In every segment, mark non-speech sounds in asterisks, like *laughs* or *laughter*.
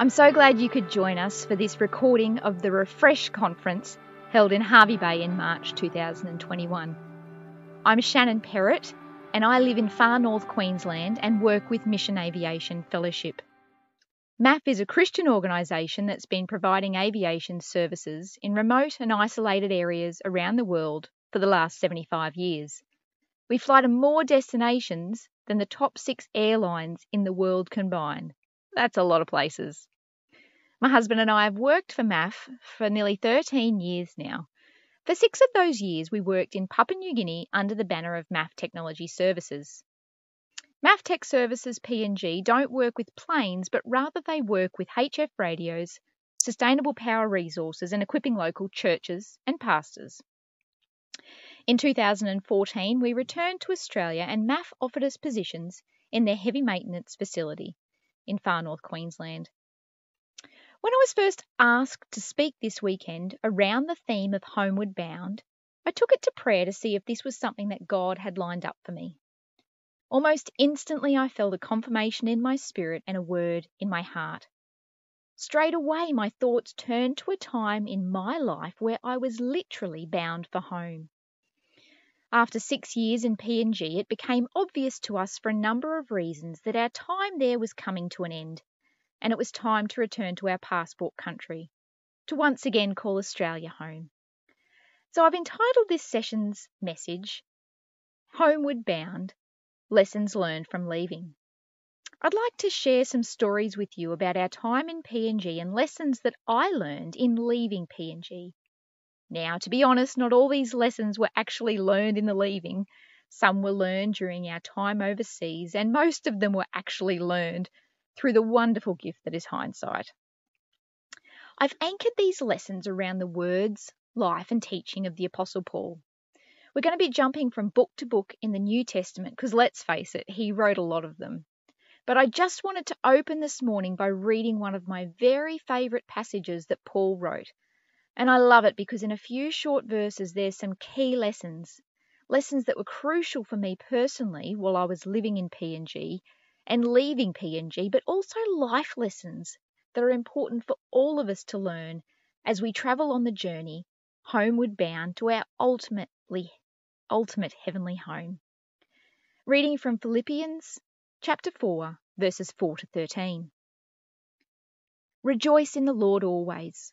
I'm so glad you could join us for this recording of the Refresh Conference held in Hervey Bay in March 2021. I'm Shannon Perrett and I live in far north Queensland and work with Mission Aviation Fellowship. MAF is a Christian organisation that's been providing aviation services in remote and isolated areas around the world for the last 75 years. We fly to more destinations than the top six airlines in the world combined. That's a lot of places. My husband and I have worked for MAF for nearly 13 years now. For six of those years, we worked in Papua New Guinea under the banner of MAF Technology Services. MAF Tech Services PNG don't work with planes, but rather they work with HF radios, sustainable power resources, and equipping local churches and pastors. In 2014, we returned to Australia and MAF offered us positions in their heavy maintenance facility in far north Queensland. When I was first asked to speak this weekend around the theme of Homeward Bound, I took it to prayer to see if this was something that God had lined up for me. Almost instantly, I felt a confirmation in my spirit and a word in my heart. Straight away, my thoughts turned to a time in my life where I was literally bound for home. After six years in PNG, it became obvious to us for a number of reasons that our time there was coming to an end, and it was time to return to our passport country, to once again call Australia home. So I've entitled this session's message, Homeward Bound Lessons Learned from Leaving. I'd like to share some stories with you about our time in PNG and lessons that I learned in leaving PNG now, to be honest, not all these lessons were actually learned in the leaving. Some were learned during our time overseas, and most of them were actually learned through the wonderful gift that is hindsight. I've anchored these lessons around the words, life, and teaching of the Apostle Paul. We're going to be jumping from book to book in the New Testament because let's face it, he wrote a lot of them. But I just wanted to open this morning by reading one of my very favourite passages that Paul wrote and I love it because in a few short verses, there's some key lessons, lessons that were crucial for me personally while I was living in PNG and leaving PNG, but also life lessons that are important for all of us to learn as we travel on the journey homeward bound to our ultimately ultimate heavenly home. Reading from Philippians chapter 4 verses 4 to 13. Rejoice in the Lord always.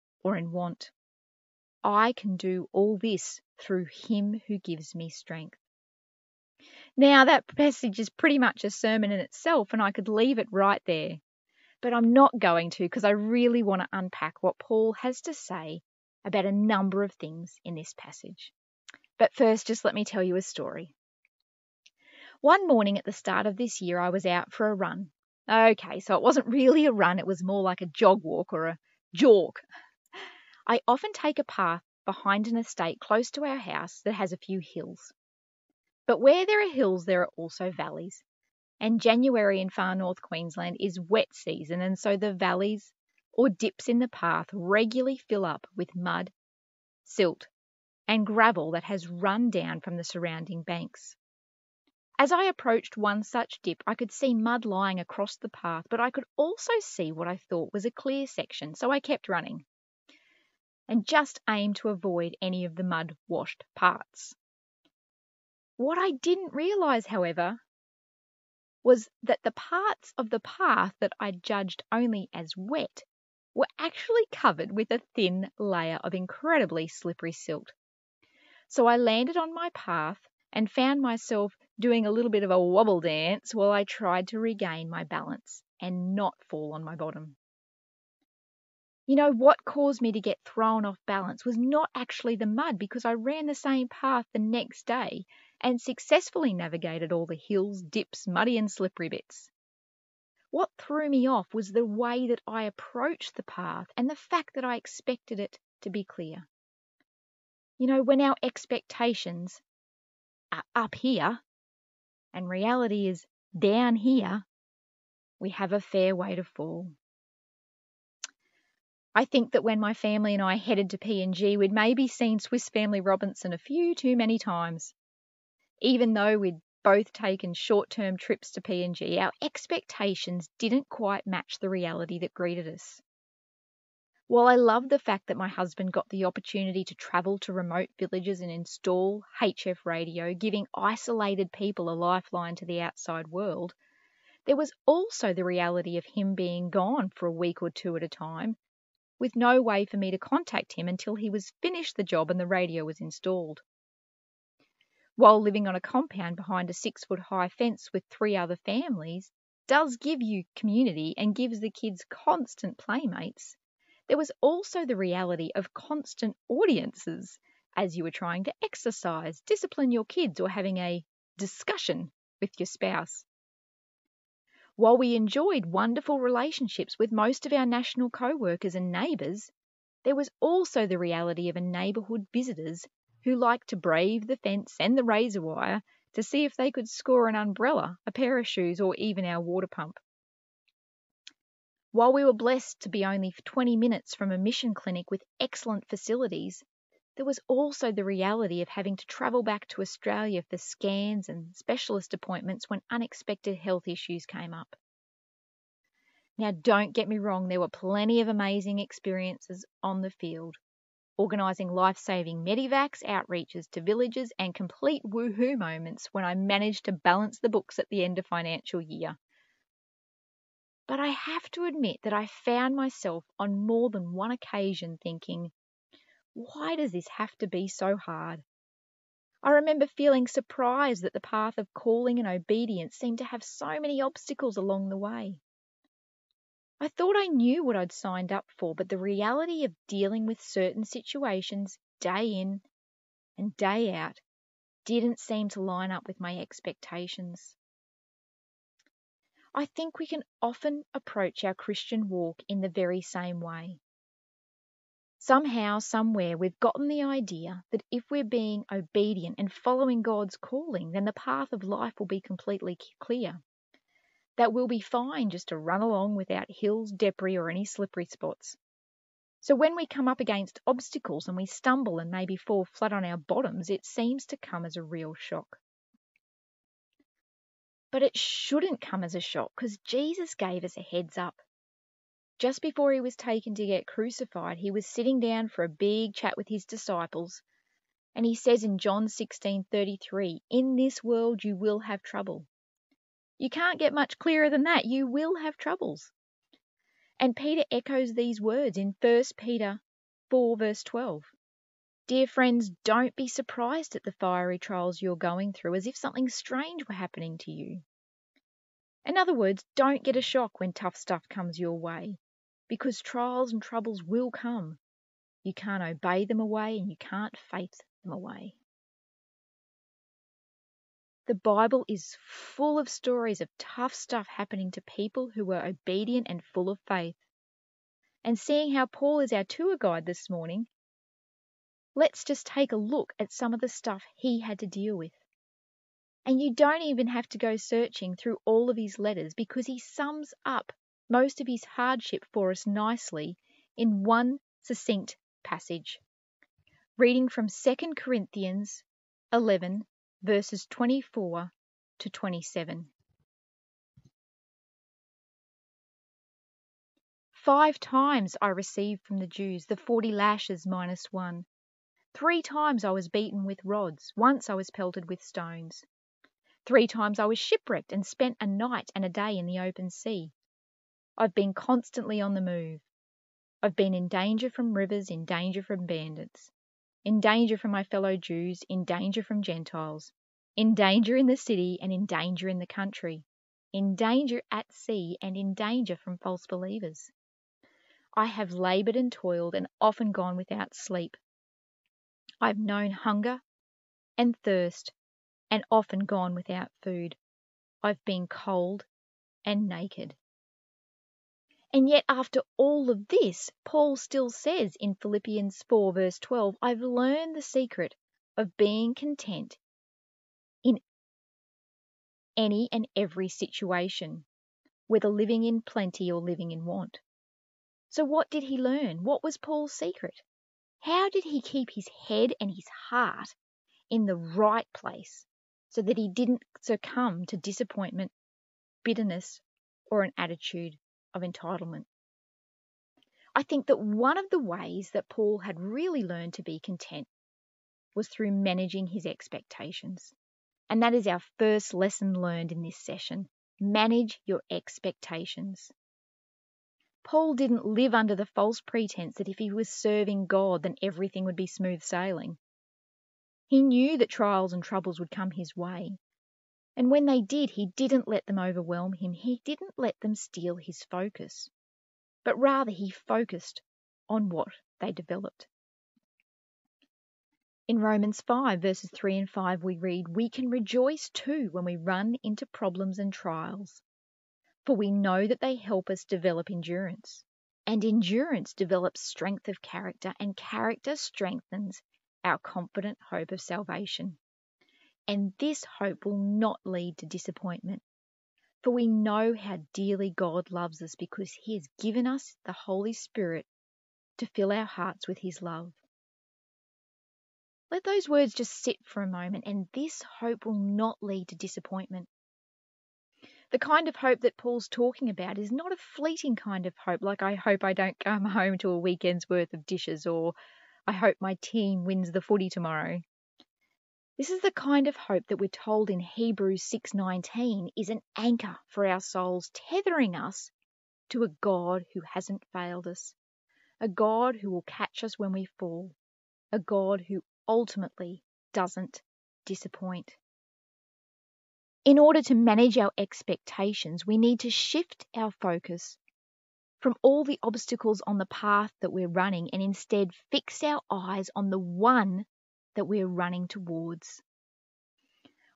or in want. I can do all this through Him who gives me strength. Now, that passage is pretty much a sermon in itself, and I could leave it right there. But I'm not going to because I really want to unpack what Paul has to say about a number of things in this passage. But first, just let me tell you a story. One morning at the start of this year, I was out for a run. Okay, so it wasn't really a run, it was more like a jog walk or a jog. I often take a path behind an estate close to our house that has a few hills. But where there are hills, there are also valleys. And January in far north Queensland is wet season, and so the valleys or dips in the path regularly fill up with mud, silt, and gravel that has run down from the surrounding banks. As I approached one such dip, I could see mud lying across the path, but I could also see what I thought was a clear section, so I kept running and just aim to avoid any of the mud washed parts. What I didn't realize, however, was that the parts of the path that I judged only as wet were actually covered with a thin layer of incredibly slippery silt. So I landed on my path and found myself doing a little bit of a wobble dance while I tried to regain my balance and not fall on my bottom. You know, what caused me to get thrown off balance was not actually the mud because I ran the same path the next day and successfully navigated all the hills, dips, muddy and slippery bits. What threw me off was the way that I approached the path and the fact that I expected it to be clear. You know, when our expectations are up here and reality is down here, we have a fair way to fall. I think that when my family and I headed to PNG, we'd maybe seen Swiss Family Robinson a few too many times. Even though we'd both taken short term trips to PNG, our expectations didn't quite match the reality that greeted us. While I love the fact that my husband got the opportunity to travel to remote villages and install HF radio, giving isolated people a lifeline to the outside world, there was also the reality of him being gone for a week or two at a time, with no way for me to contact him until he was finished the job and the radio was installed. While living on a compound behind a six foot high fence with three other families does give you community and gives the kids constant playmates, there was also the reality of constant audiences as you were trying to exercise, discipline your kids, or having a discussion with your spouse. While we enjoyed wonderful relationships with most of our national co workers and neighbours, there was also the reality of a neighbourhood visitors who liked to brave the fence and the razor wire to see if they could score an umbrella, a pair of shoes, or even our water pump. While we were blessed to be only 20 minutes from a mission clinic with excellent facilities, there was also the reality of having to travel back to Australia for scans and specialist appointments when unexpected health issues came up. Now, don't get me wrong, there were plenty of amazing experiences on the field, organising life saving medivacs, outreaches to villages, and complete woohoo moments when I managed to balance the books at the end of financial year. But I have to admit that I found myself on more than one occasion thinking, why does this have to be so hard? I remember feeling surprised that the path of calling and obedience seemed to have so many obstacles along the way. I thought I knew what I'd signed up for, but the reality of dealing with certain situations day in and day out didn't seem to line up with my expectations. I think we can often approach our Christian walk in the very same way. Somehow, somewhere, we've gotten the idea that if we're being obedient and following God's calling, then the path of life will be completely clear. That we'll be fine just to run along without hills, debris, or any slippery spots. So when we come up against obstacles and we stumble and maybe fall flat on our bottoms, it seems to come as a real shock. But it shouldn't come as a shock because Jesus gave us a heads up. Just before he was taken to get crucified, he was sitting down for a big chat with his disciples, and he says in John 16:33, "In this world you will have trouble." You can't get much clearer than that. You will have troubles. And Peter echoes these words in 1 Peter 4 verse 12. Dear friends, don't be surprised at the fiery trials you're going through as if something strange were happening to you. In other words, don't get a shock when tough stuff comes your way, because trials and troubles will come. You can't obey them away and you can't faith them away. The Bible is full of stories of tough stuff happening to people who were obedient and full of faith. And seeing how Paul is our tour guide this morning, let's just take a look at some of the stuff he had to deal with. And you don't even have to go searching through all of his letters because he sums up most of his hardship for us nicely in one succinct passage. reading from 2 Corinthians 11, verses 24 to 27. Five times I received from the Jews the forty lashes minus one. Three times I was beaten with rods, once I was pelted with stones. Three times I was shipwrecked and spent a night and a day in the open sea. I've been constantly on the move. I've been in danger from rivers, in danger from bandits, in danger from my fellow Jews, in danger from Gentiles, in danger in the city and in danger in the country, in danger at sea and in danger from false believers. I have laboured and toiled and often gone without sleep. I've known hunger and thirst and often gone without food. I've been cold and naked. And yet, after all of this, Paul still says in Philippians 4, verse 12, I've learned the secret of being content in any and every situation, whether living in plenty or living in want. So, what did he learn? What was Paul's secret? How did he keep his head and his heart in the right place so that he didn't succumb to disappointment, bitterness, or an attitude of entitlement? I think that one of the ways that Paul had really learned to be content was through managing his expectations. And that is our first lesson learned in this session. Manage your expectations. Paul didn't live under the false pretense that if he was serving God, then everything would be smooth sailing. He knew that trials and troubles would come his way. And when they did, he didn't let them overwhelm him. He didn't let them steal his focus. But rather, he focused on what they developed. In Romans 5, verses 3 and 5, we read, We can rejoice too when we run into problems and trials for we know that they help us develop endurance. And endurance develops strength of character, and character strengthens our confident hope of salvation. And this hope will not lead to disappointment. For we know how dearly God loves us because He has given us the Holy Spirit to fill our hearts with His love. Let those words just sit for a moment, and this hope will not lead to disappointment. The kind of hope that Paul's talking about is not a fleeting kind of hope, like I hope I don't come *laughs* home to a weekend's worth of dishes or I hope my team wins the footy tomorrow. This is the kind of hope that we're told in Hebrews 6:19 is an anchor for our souls, tethering us to a God who hasn't failed us, a God who will catch us when we fall, a God who ultimately doesn't disappoint. In order to manage our expectations, we need to shift our focus from all the obstacles on the path that we're running and instead fix our eyes on the one that we're running towards.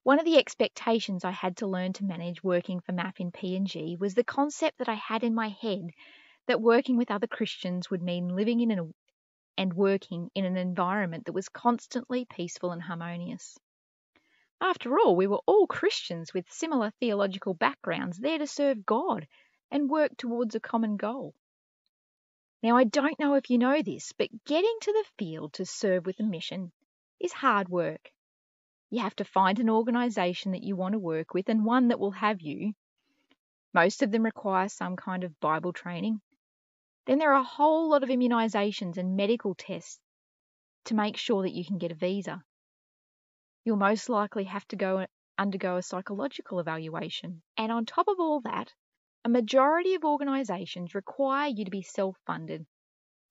One of the expectations I had to learn to manage working for MAF in PNG was the concept that I had in my head that working with other Christians would mean living in an, and working in an environment that was constantly peaceful and harmonious. After all, we were all Christians with similar theological backgrounds, there to serve God and work towards a common goal. Now, I don't know if you know this, but getting to the field to serve with a mission is hard work. You have to find an organisation that you want to work with and one that will have you. Most of them require some kind of Bible training. Then there are a whole lot of immunisations and medical tests to make sure that you can get a visa you'll most likely have to go undergo a psychological evaluation. And on top of all that, a majority of organisations require you to be self funded,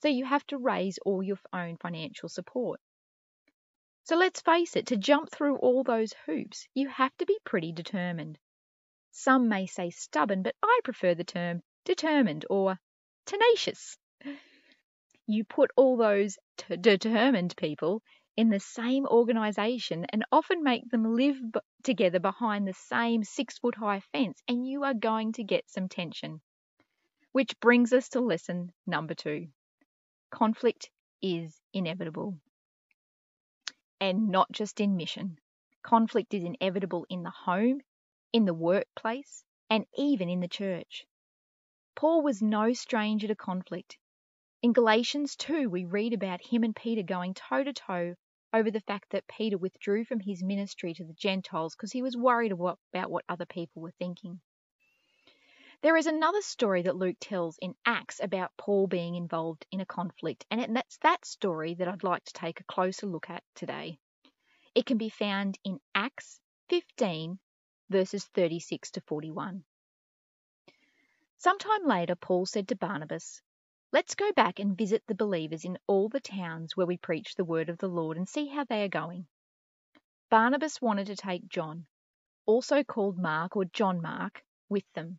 so you have to raise all your own financial support. So let's face it, to jump through all those hoops, you have to be pretty determined. Some may say stubborn, but I prefer the term determined or tenacious. You put all those t- determined people in the same organisation and often make them live b- together behind the same six foot high fence, and you are going to get some tension. Which brings us to lesson number two conflict is inevitable. And not just in mission. Conflict is inevitable in the home, in the workplace, and even in the church. Paul was no stranger to conflict. In Galatians 2, we read about him and Peter going toe to toe over the fact that Peter withdrew from his ministry to the Gentiles because he was worried about what other people were thinking. There is another story that Luke tells in Acts about Paul being involved in a conflict, and that's that story that I'd like to take a closer look at today. It can be found in Acts 15, verses 36 to 41. Sometime later, Paul said to Barnabas, Let's go back and visit the believers in all the towns where we preach the word of the Lord and see how they are going. Barnabas wanted to take John, also called Mark or John Mark, with them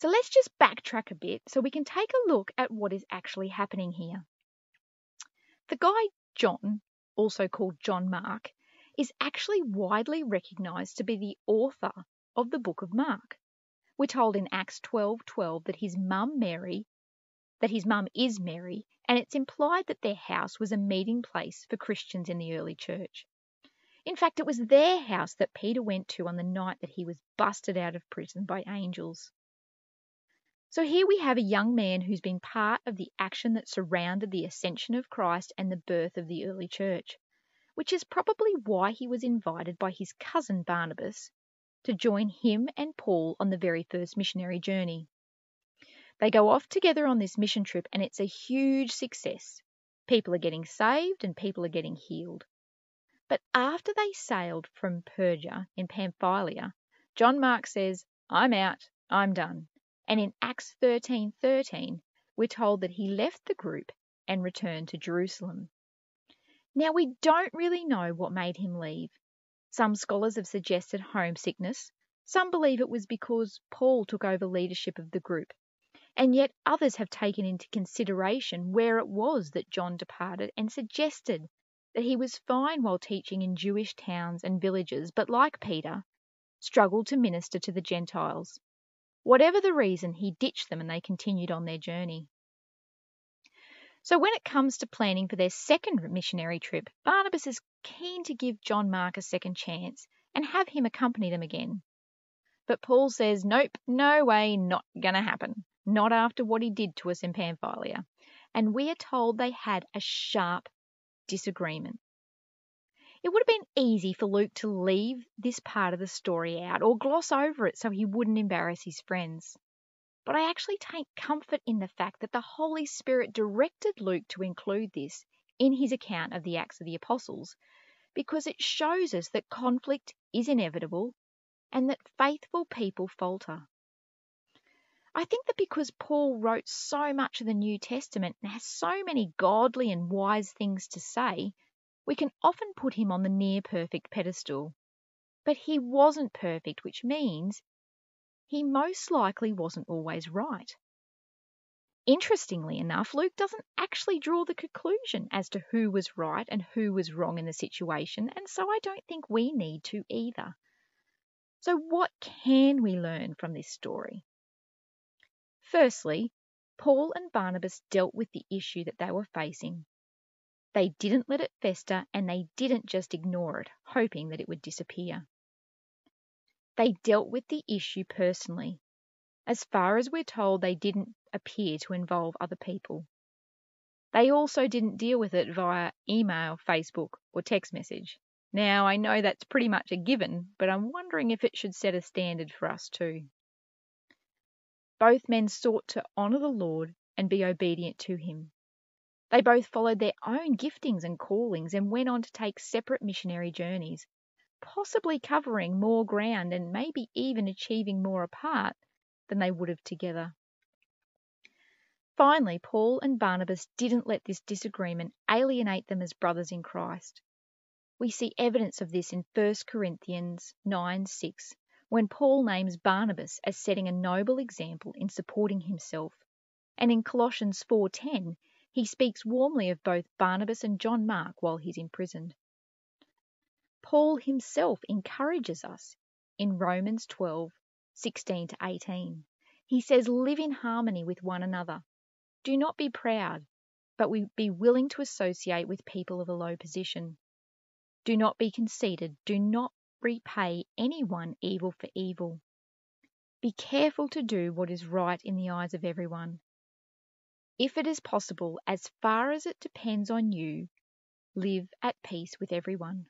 So let's just backtrack a bit so we can take a look at what is actually happening here. The guy John, also called John Mark, is actually widely recognized to be the author of the book of Mark. We're told in Acts 12:12 that his mum Mary that his mum is Mary, and it's implied that their house was a meeting place for Christians in the early church. In fact, it was their house that Peter went to on the night that he was busted out of prison by angels. So here we have a young man who's been part of the action that surrounded the ascension of Christ and the birth of the early church, which is probably why he was invited by his cousin Barnabas to join him and Paul on the very first missionary journey. They go off together on this mission trip and it's a huge success. People are getting saved and people are getting healed. But after they sailed from Perga in Pamphylia, John Mark says, I'm out, I'm done. And in Acts 13:13, 13, we're told that he left the group and returned to Jerusalem. Now, we don't really know what made him leave. Some scholars have suggested homesickness, some believe it was because Paul took over leadership of the group, and yet others have taken into consideration where it was that John departed and suggested that he was fine while teaching in Jewish towns and villages, but like Peter, struggled to minister to the Gentiles. Whatever the reason, he ditched them and they continued on their journey. So, when it comes to planning for their second missionary trip, Barnabas is keen to give John Mark a second chance and have him accompany them again. But Paul says, Nope, no way, not gonna happen. Not after what he did to us in Pamphylia. And we are told they had a sharp disagreement. It would have been easy for Luke to leave this part of the story out or gloss over it so he wouldn't embarrass his friends. But I actually take comfort in the fact that the Holy Spirit directed Luke to include this in his account of the Acts of the Apostles because it shows us that conflict is inevitable and that faithful people falter. I think that because Paul wrote so much of the New Testament and has so many godly and wise things to say, we can often put him on the near perfect pedestal. But he wasn't perfect, which means he most likely wasn't always right. Interestingly enough, Luke doesn't actually draw the conclusion as to who was right and who was wrong in the situation, and so I don't think we need to either. So, what can we learn from this story? Firstly, Paul and Barnabas dealt with the issue that they were facing they didn't let it fester and they didn't just ignore it, hoping that it would disappear. They dealt with the issue personally. As far as we're told, they didn't appear to involve other people. They also didn't deal with it via email, Facebook, or text message. Now, I know that's pretty much a given, but I'm wondering if it should set a standard for us too. Both men sought to honour the Lord and be obedient to Him. They both followed their own giftings and callings and went on to take separate missionary journeys, possibly covering more ground and maybe even achieving more apart than they would have together. Finally, Paul and Barnabas didn't let this disagreement alienate them as brothers in Christ. We see evidence of this in 1 Corinthians 9 6, when Paul names Barnabas as setting a noble example in supporting himself, and in Colossians 4:10 he speaks warmly of both Barnabas and John Mark while he's imprisoned. Paul himself encourages us in Romans 12 16 to 18. He says, Live in harmony with one another. Do not be proud, but be willing to associate with people of a low position. Do not be conceited. Do not repay anyone evil for evil. Be careful to do what is right in the eyes of everyone. If it is possible, as far as it depends on you, live at peace with everyone.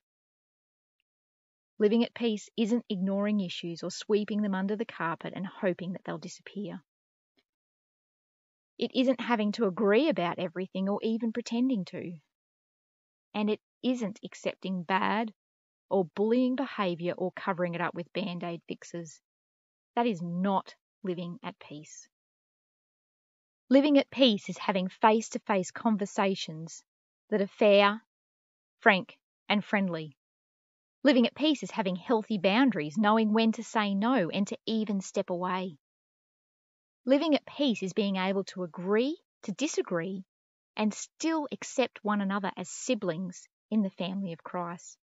Living at peace isn't ignoring issues or sweeping them under the carpet and hoping that they'll disappear. It isn't having to agree about everything or even pretending to. And it isn't accepting bad or bullying behaviour or covering it up with band aid fixes. That is not living at peace. Living at peace is having face to face conversations that are fair, frank, and friendly Living at peace is having healthy boundaries, knowing when to say no and to even step away. Living at peace is being able to agree to disagree and still accept one another as siblings in the family of Christ.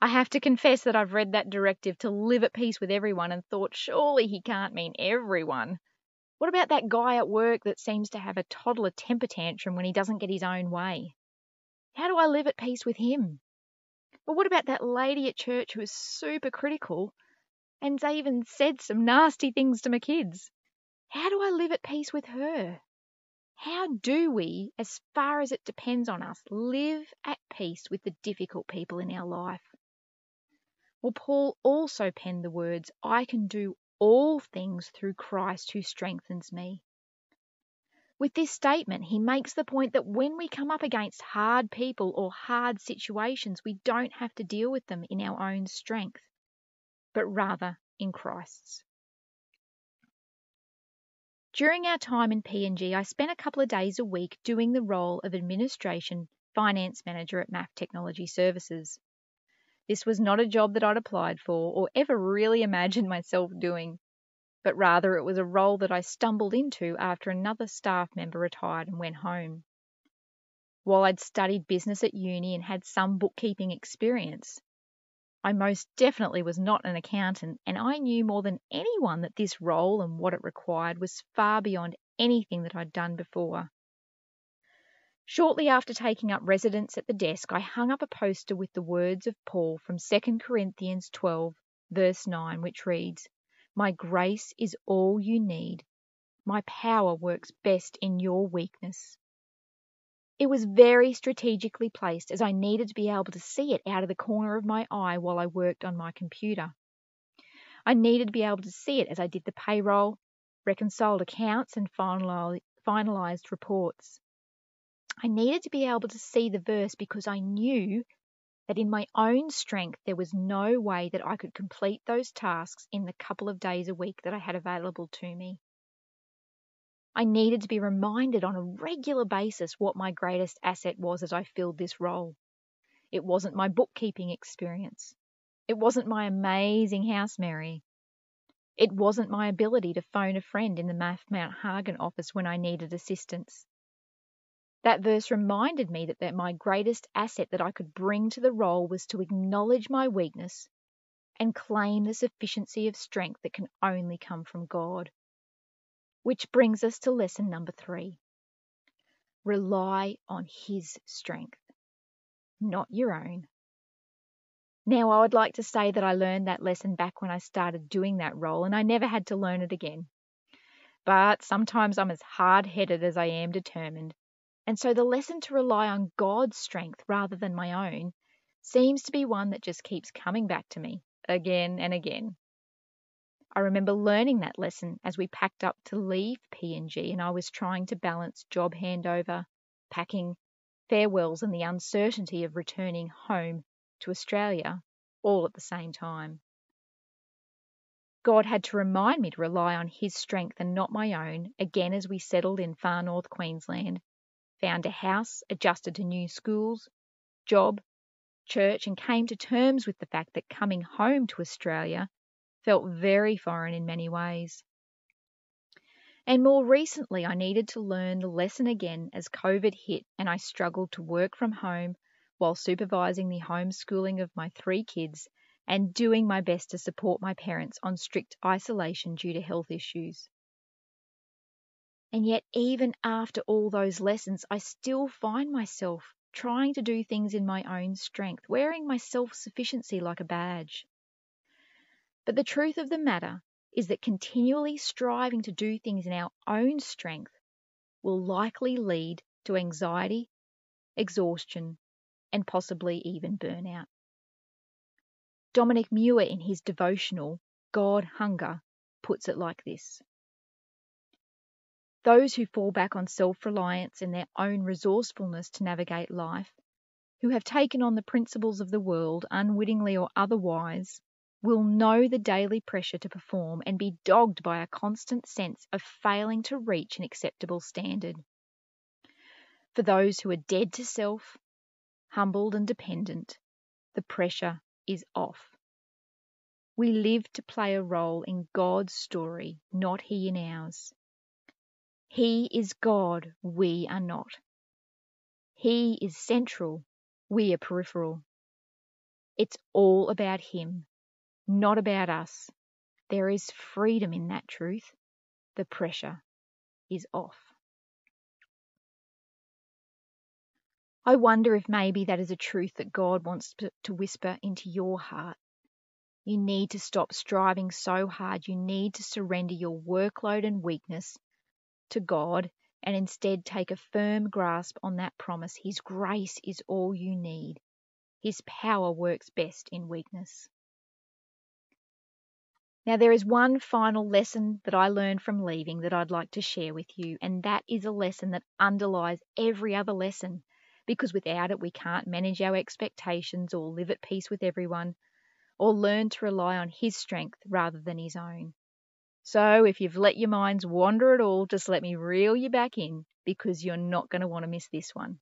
I have to confess that I've read that directive to live at peace with everyone and thought surely he can't mean everyone. What about that guy at work that seems to have a toddler temper tantrum when he doesn't get his own way? How do I live at peace with him? But what about that lady at church who was super critical and even said some nasty things to my kids? How do I live at peace with her? How do we, as far as it depends on us, live at peace with the difficult people in our life? Well, Paul also penned the words, I can do all things through Christ who strengthens me. With this statement, he makes the point that when we come up against hard people or hard situations, we don't have to deal with them in our own strength, but rather in Christ's. During our time in PNG, I spent a couple of days a week doing the role of administration finance manager at MAF Technology Services. This was not a job that I'd applied for or ever really imagined myself doing but rather it was a role that I stumbled into after another staff member retired and went home. While I'd studied business at uni and had some bookkeeping experience, I most definitely was not an accountant, and I knew more than anyone that this role and what it required was far beyond anything that I'd done before. Shortly after taking up residence at the desk, I hung up a poster with the words of Paul from 2 Corinthians 12, verse 9, which reads, my grace is all you need. My power works best in your weakness. It was very strategically placed as I needed to be able to see it out of the corner of my eye while I worked on my computer. I needed to be able to see it as I did the payroll, reconciled accounts, and finalized reports. I needed to be able to see the verse because I knew that in my own strength there was no way that I could complete those tasks in the couple of days a week that I had available to me. I needed to be reminded on a regular basis what my greatest asset was as I filled this role. It wasn't my bookkeeping experience. It wasn't my amazing house Mary. It wasn't my ability to phone a friend in the MAF Mount Hagen office when I needed assistance. That verse reminded me that, my greatest asset that I could bring to the role was to acknowledge my weakness and claim the sufficiency of strength that can only come from God. Which brings us to lesson number three rely on His strength, not your own. Now, I would like to say that I learned that lesson back when I started doing that role, and I never had to learn it again. But sometimes I'm as hard headed as I am determined, and so the lesson to rely on God's strength rather than my own seems to be one that just keeps coming back to me again and again. I remember learning that lesson as we packed up to leave PNG and I was trying to balance job handover, packing, farewells, and the uncertainty of returning home to Australia all at the same time. God had to remind me to rely on His strength and not my own again as we settled in far north Queensland found a house, adjusted to new schools, job, church, and came to terms with the fact that coming home to Australia felt very foreign in many ways. And more recently, I needed to learn the lesson again as COVID hit and I struggled to work from home while supervising the homeschooling of my three kids and doing my best to support my parents on strict isolation due to health issues. And yet, even after all those lessons, I still find myself trying to do things in my own strength, wearing my self sufficiency like a badge. But the truth of the matter is that continually striving to do things in our own strength will likely lead to anxiety, exhaustion, and possibly even burnout. Dominic Muir, in his devotional, God Hunger, puts it like this Those who fall back on self reliance and their own resourcefulness to navigate life, who have taken on the principles of the world, unwittingly or otherwise, will know the daily pressure to perform and be dogged by a constant sense of failing to reach an acceptable standard. For those who are dead to self, humbled and dependent, the pressure is off. We live to play a role in God's story, not He in ours. He is God, we are not. He is central, we are peripheral. It's all about Him, not about us. There is freedom in that truth. The pressure is off. I wonder if maybe that is a truth that God wants to whisper into your heart. You need to stop striving so hard. You need to surrender your workload and weakness to God and instead take a firm grasp on that promise. His grace is all you need. His power works best in weakness. Now, there is one final lesson that I learned from leaving that I'd like to share with you, and that is a lesson that underlies every other lesson, because without it, we can't manage our expectations or live at peace with everyone, or learn to rely on His strength rather than His own. So, if you've let your minds wander at all, just let me reel you back in because you're not going to want to miss this one.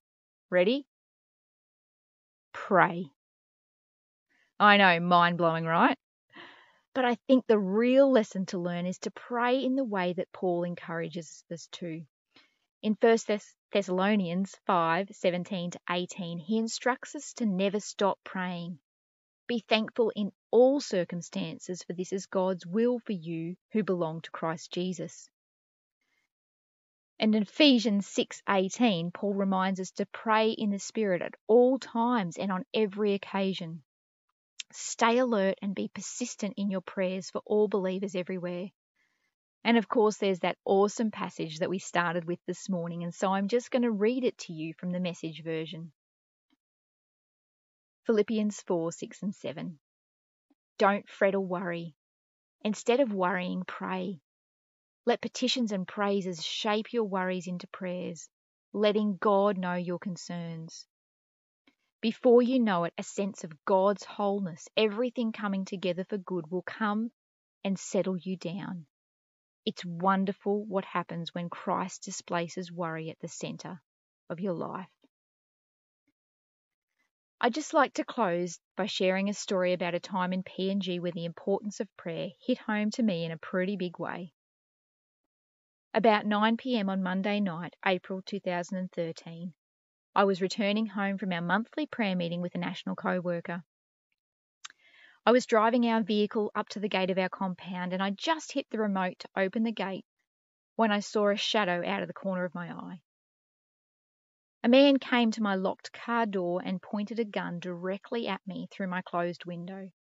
Ready? Pray. I know, mind blowing, right? But I think the real lesson to learn is to pray in the way that Paul encourages us to. In 1 Thessalonians 5 17 to 18, he instructs us to never stop praying. Be thankful in all circumstances, for this is God's will for you who belong to Christ Jesus. And in Ephesians 6:18, Paul reminds us to pray in the Spirit at all times and on every occasion. Stay alert and be persistent in your prayers for all believers everywhere. And of course, there's that awesome passage that we started with this morning, and so I'm just going to read it to you from the message version. Philippians 4 6 and 7. Don't fret or worry. Instead of worrying, pray. Let petitions and praises shape your worries into prayers, letting God know your concerns. Before you know it, a sense of God's wholeness, everything coming together for good, will come and settle you down. It's wonderful what happens when Christ displaces worry at the center of your life. I'd just like to close by sharing a story about a time in PNG where the importance of prayer hit home to me in a pretty big way. About 9 pm on Monday night, April 2013, I was returning home from our monthly prayer meeting with a national co worker. I was driving our vehicle up to the gate of our compound and I just hit the remote to open the gate when I saw a shadow out of the corner of my eye. A man came to my locked car door and pointed a gun directly at me through my closed window.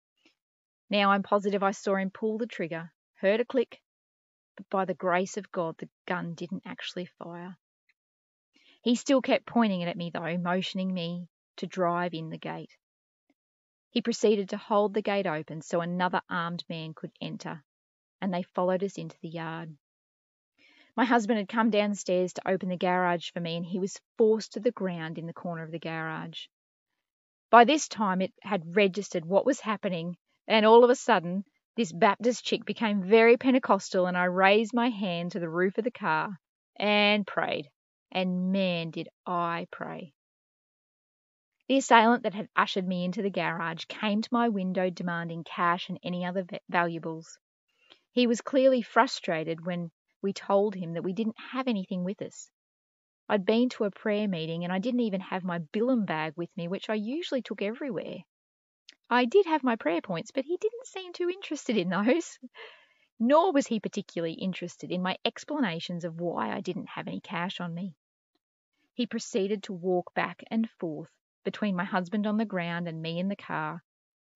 Now I'm positive I saw him pull the trigger, heard a click, but by the grace of God, the gun didn't actually fire. He still kept pointing it at me, though, motioning me to drive in the gate. He proceeded to hold the gate open so another armed man could enter, and they followed us into the yard. My husband had come downstairs to open the garage for me, and he was forced to the ground in the corner of the garage. By this time, it had registered what was happening, and all of a sudden, this Baptist chick became very Pentecostal, and I raised my hand to the roof of the car and prayed and man, did I pray. The assailant that had ushered me into the garage came to my window demanding cash and any other valuables. He was clearly frustrated when we told him that we didn't have anything with us. I'd been to a prayer meeting and I didn't even have my Bilum bag with me, which I usually took everywhere. I did have my prayer points, but he didn't seem too interested in *laughs* those. Nor was he particularly interested in my explanations of why I didn't have any cash on me. He proceeded to walk back and forth between my husband on the ground and me in the car,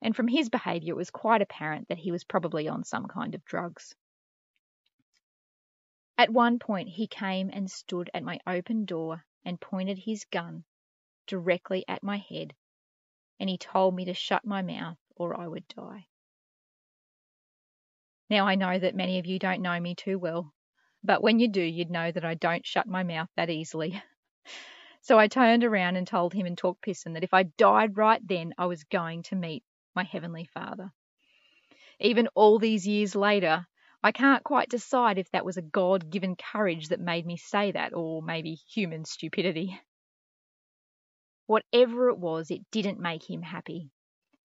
and from his behaviour it was quite apparent that he was probably on some kind of drugs. At one point he came and stood at my open door and pointed his gun directly at my head and he told me to shut my mouth or I would die. Now, I know that many of you don't know me too well, but when you do, you'd know that I don't shut my mouth that easily. *laughs* So I turned around and told him in Tok Pisin that if I died right then, I was going to meet my Heavenly Father. Even all these years later, I can't quite decide if that was a God given courage that made me say that, or maybe human stupidity. Whatever it was, it didn't make him happy,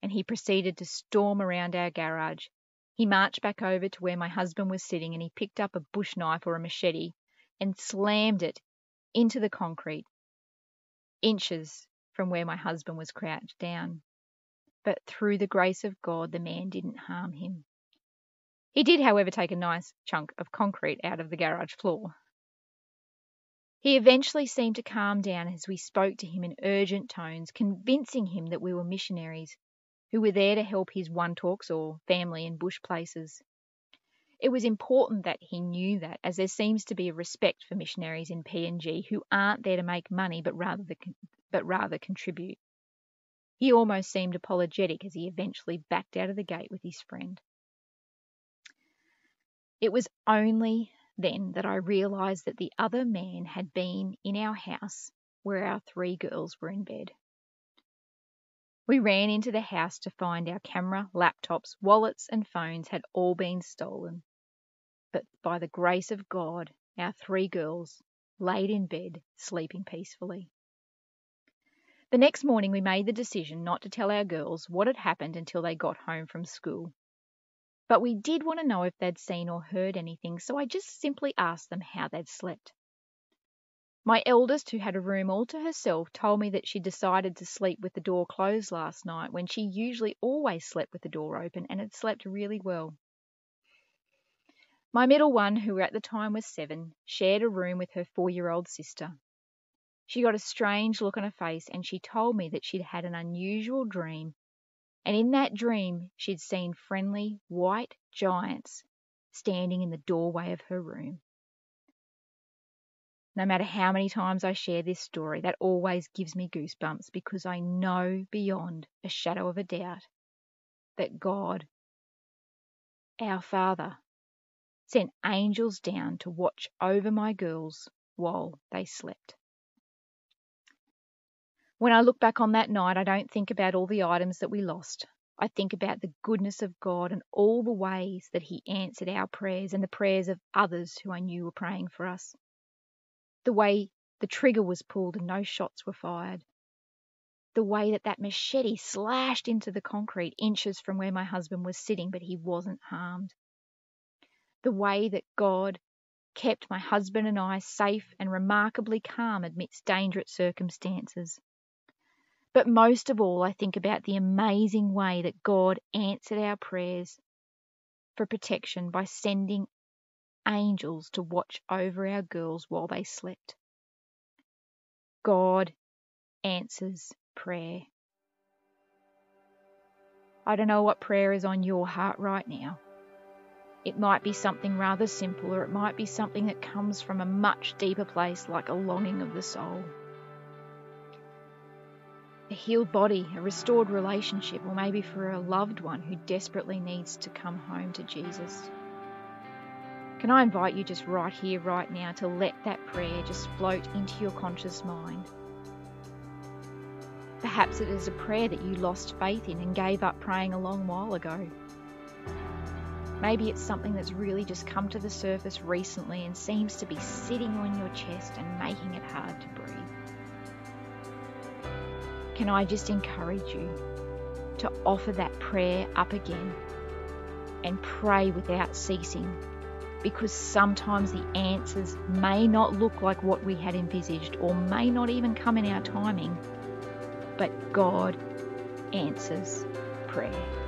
and he proceeded to storm around our garage. He marched back over to where my husband was sitting and he picked up a bush knife or a machete and slammed it into the concrete, inches from where my husband was crouched down. But through the grace of God, the man didn't harm him. He did, however, take a nice chunk of concrete out of the garage floor. He eventually seemed to calm down as we spoke to him in urgent tones, convincing him that we were missionaries who were there to help his wantoks or family in bush places. It was important that he knew that, as there seems to be a respect for missionaries in PNG who aren't there to make money but rather, the, but rather contribute. He almost seemed apologetic as he eventually backed out of the gate with his friend. It was only then that I realized that the other man had been in our house where our three girls were in bed. We ran into the house to find our camera, laptops, wallets, and phones had all been stolen. But by the grace of God, our three girls laid in bed, sleeping peacefully. The next morning, we made the decision not to tell our girls what had happened until they got home from school. But we did want to know if they'd seen or heard anything, so I just simply asked them how they'd slept. My eldest, who had a room all to herself, told me that she decided to sleep with the door closed last night when she usually always slept with the door open and had slept really well. My middle one, who at the time was seven, shared a room with her four year old sister. She got a strange look on her face and she told me that she'd had an unusual dream and in that dream she'd seen friendly white giants standing in the doorway of her room. No matter how many times I share this story, that always gives me goosebumps because I know beyond a shadow of a doubt that God, our Father, sent angels down to watch over my girls while they slept. When I look back on that night, I don't think about all the items that we lost. I think about the goodness of God and all the ways that He answered our prayers and the prayers of others who I knew were praying for us. The way the trigger was pulled and no shots were fired. The way that that machete slashed into the concrete inches from where my husband was sitting, but he wasn't harmed. The way that God kept my husband and I safe and remarkably calm amidst dangerous circumstances. But most of all, I think about the amazing way that God answered our prayers for protection by sending angels to watch over our girls while they slept. God answers prayer. I don't know what prayer is on your heart right now. It might be something rather simple, or it might be something that comes from a much deeper place, like a longing of the soul a healed body, a restored relationship, or maybe for a loved one who desperately needs to come home to Jesus. Can I invite you just right here, right now, to let that prayer just float into your conscious mind? Perhaps it is a prayer that you lost faith in and gave up praying a long while ago. Maybe it's something that's really just come to the surface recently and seems to be sitting on your chest and making it hard to breathe. Can I just encourage you to offer that prayer up again and pray without ceasing because sometimes the answers may not look like what we had envisaged or may not even come in our timing. But God answers prayer.